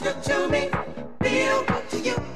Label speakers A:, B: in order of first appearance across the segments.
A: Good to me? Feel good to you.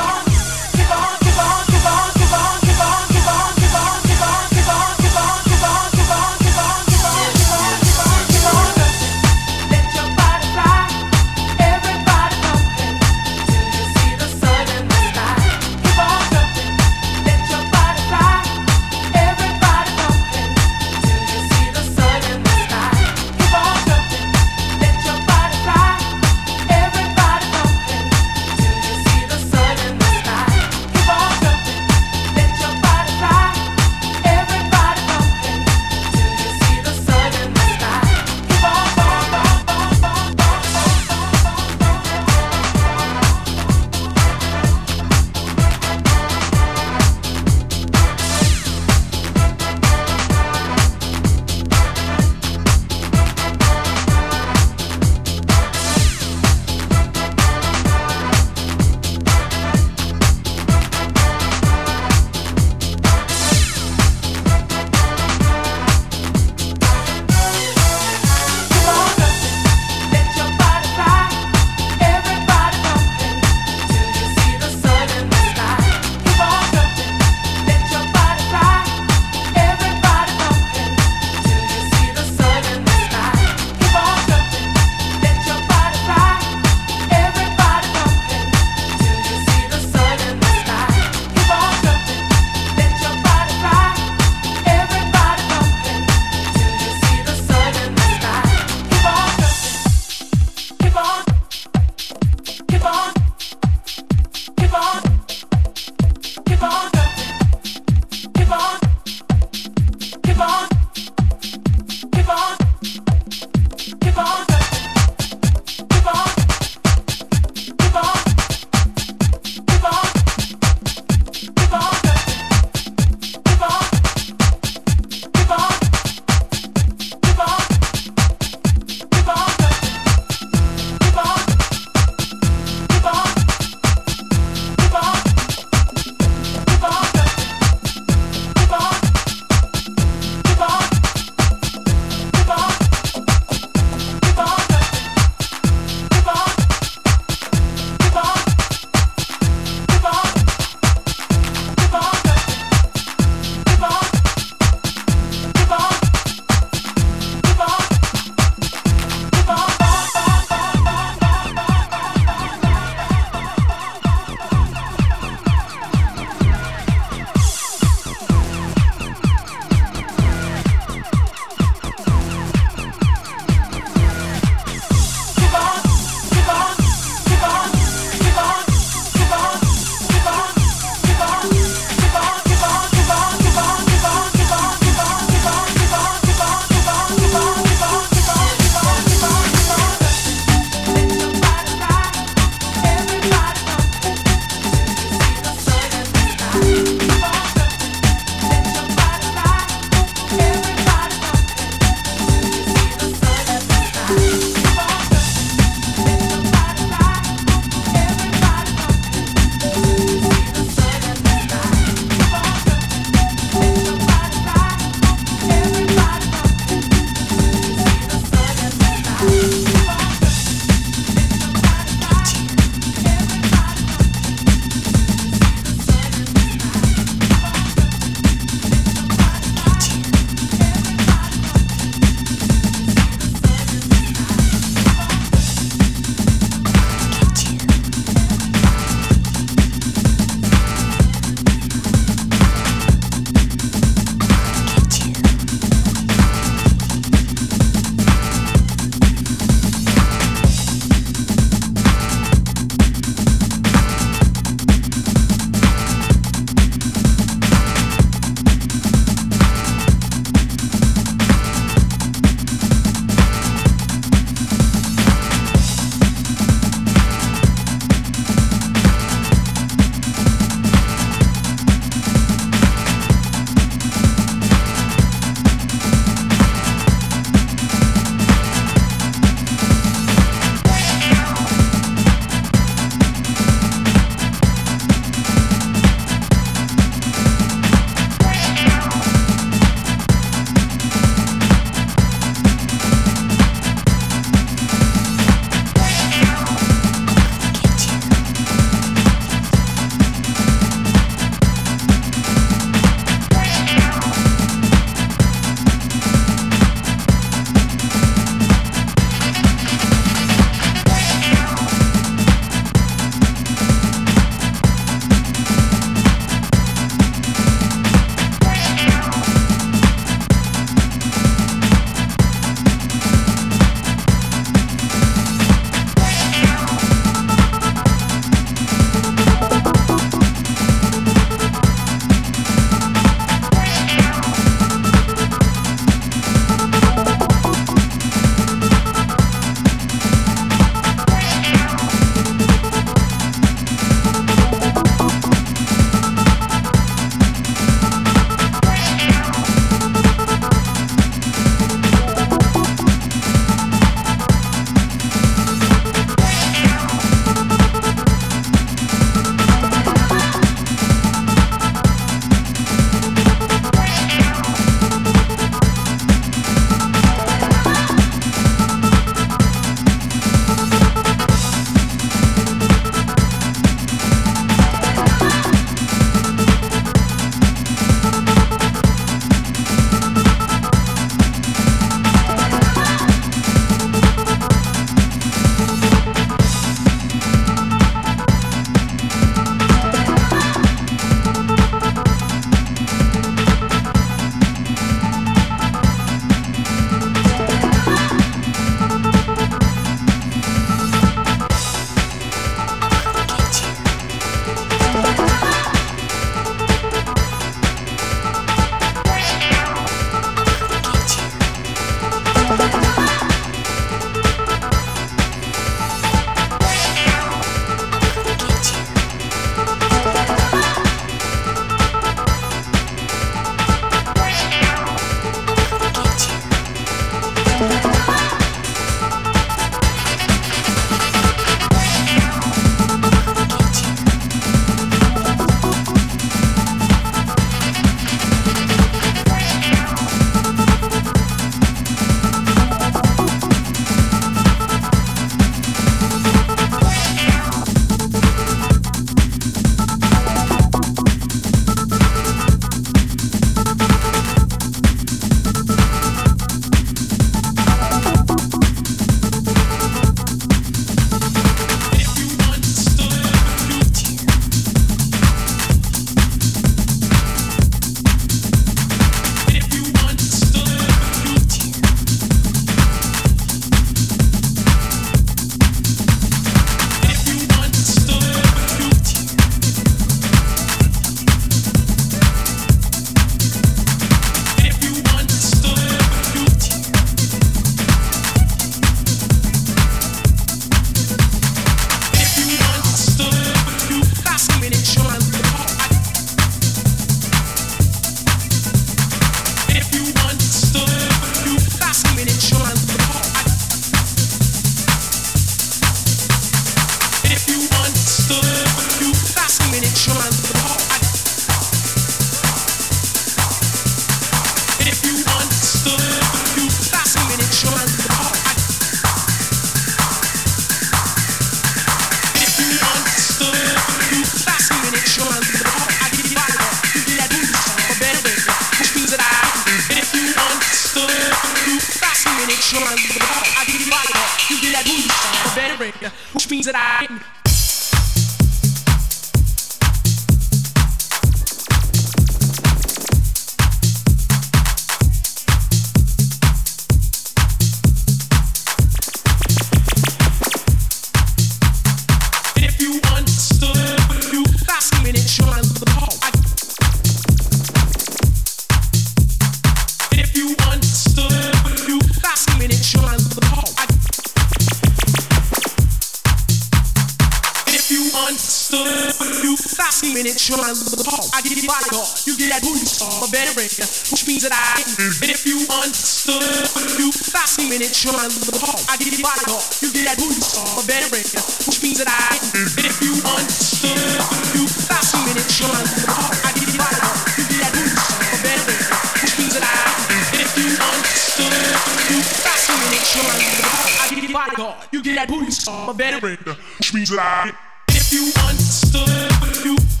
A: You
B: get that booty star, I'm a veteran. Which means that I. If you understood, if you.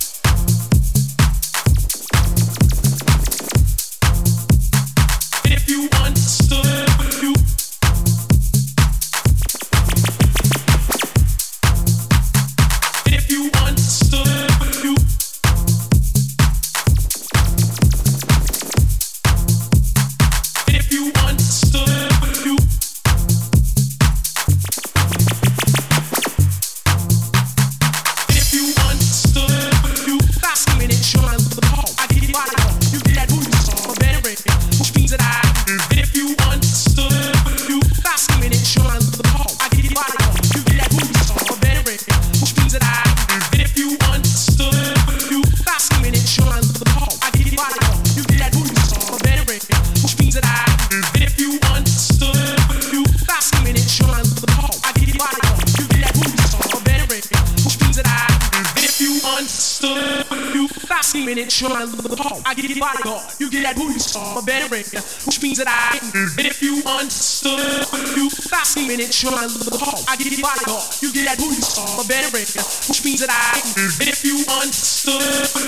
B: you're my little home. I get it by off. You get that booty call, a veteran, which means that I And if you understood,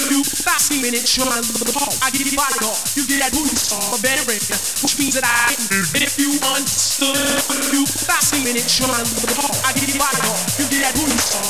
B: you stop screaming it, you're my little home. I get it by off. You get that booty call, a veteran, which means that I And if you understood, you stop screaming it, you're my little home. I get it by off. You get that booty
C: call.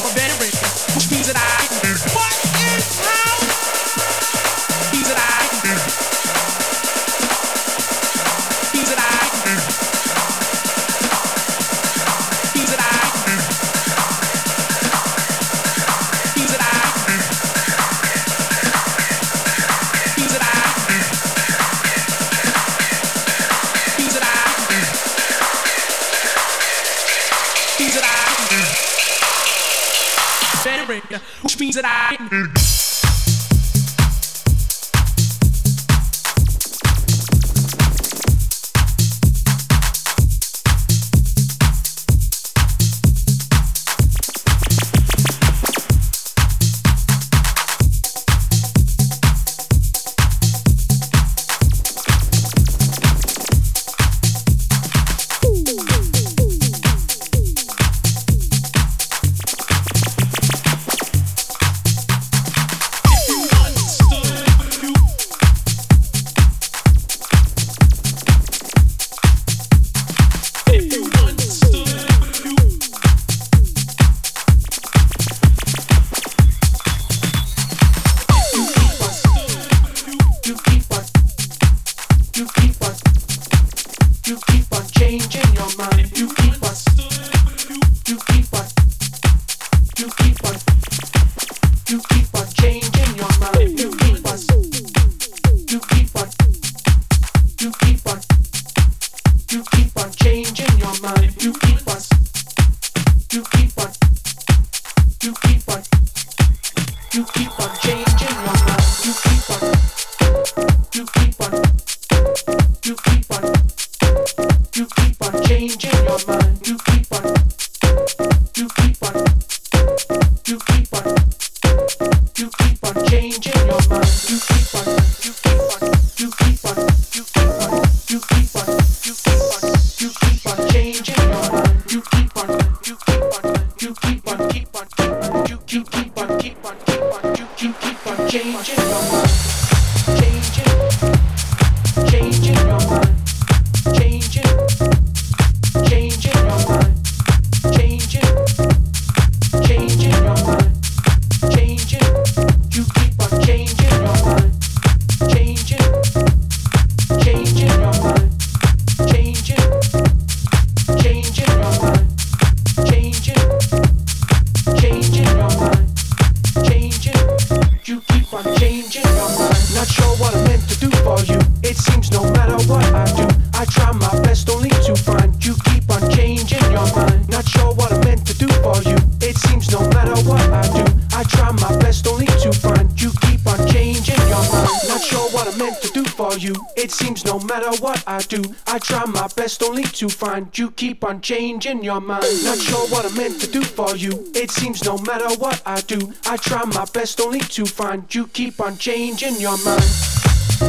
C: Find. You keep on changing your mind. Not sure what I'm meant to do for you. It seems no matter what I do, I try my best only to find. You keep on changing your mind.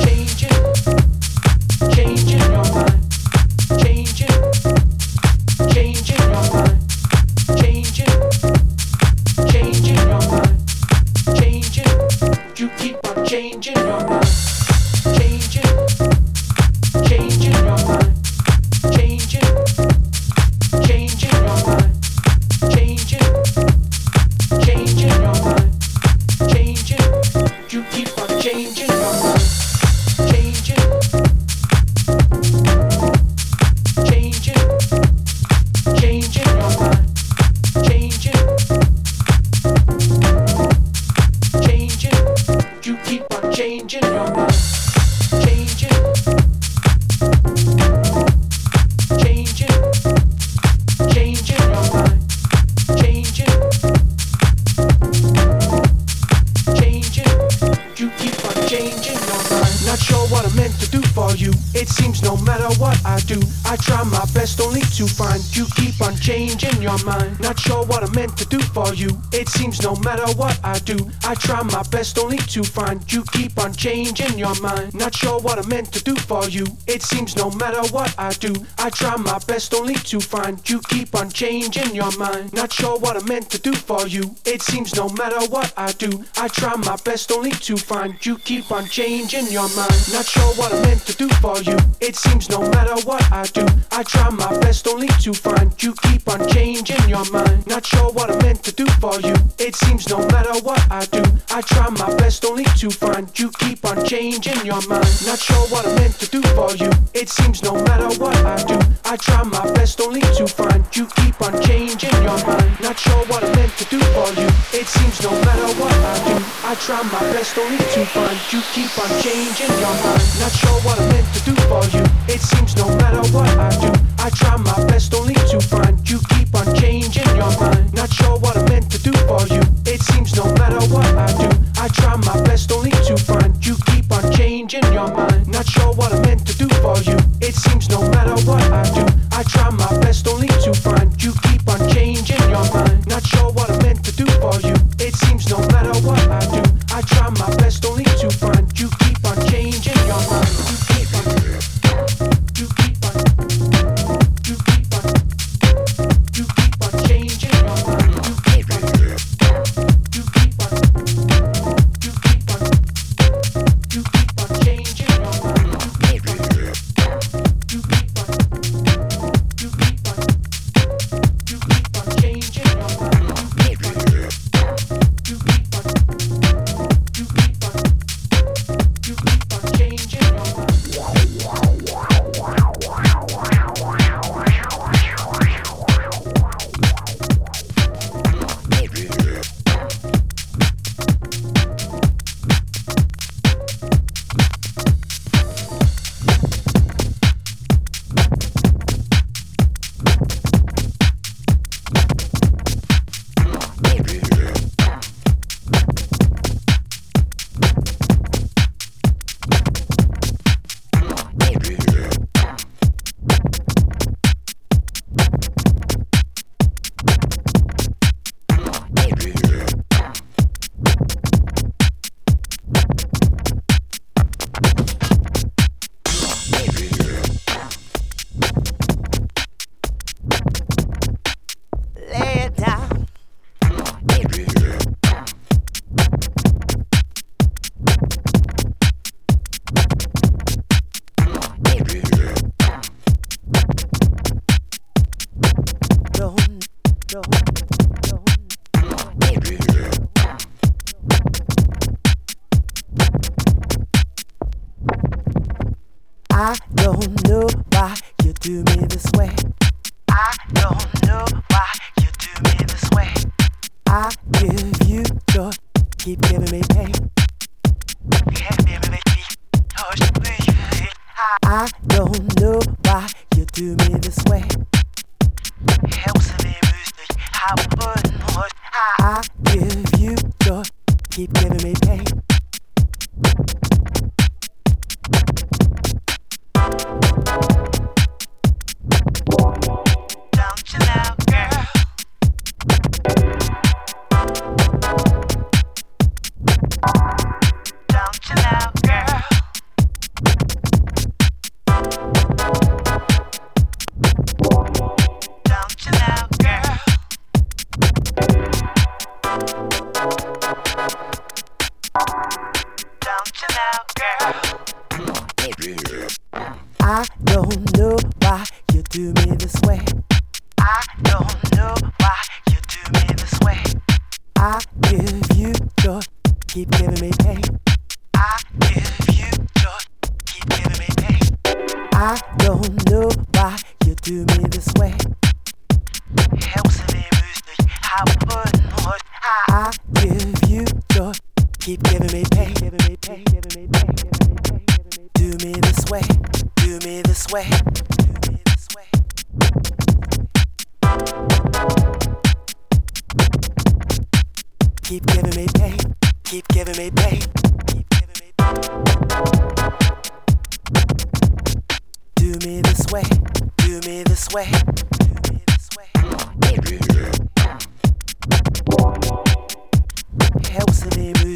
C: Changing, changing your mind. To find. You keep on changing your mind. Not sure what I'm meant to do for you. It seems no matter what I do, I try my best only to find. You keep on changing your mind. Not sure what I'm meant to do for you. It seems no matter what I do, I try my best only to find. You keep on changing your mind. Not sure what I'm meant to do for you. It seems no matter what I do, I try my best only to find. You keep on changing your mind. Not sure what I'm meant to do for you. It seems no matter what I do, I try my best only to find. You keep on changing your mind. Not sure what I'm meant to do for you. It seems no matter what I do, I try my best only to find. You keep on changing your mind. Not sure what I'm meant to do for you. It seems no matter what I do, I try my best only to find. You keep on changing your mind. Not sure what I'm meant to do for you. It seems no matter what I do, I try my best only to find. You keep on changing your mind. Not sure what I'm meant to do for you. It seems no matter what I do, I try my best only to find. You keep on changing your mind. Not sure what I'm meant to do for you. It seems no matter what I do, I try my best only to find. You keep on changing your mind. Not sure what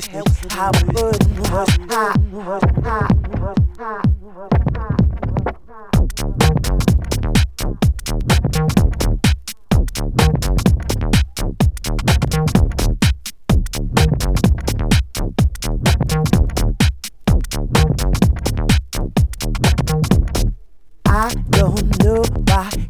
C: I
D: don't know why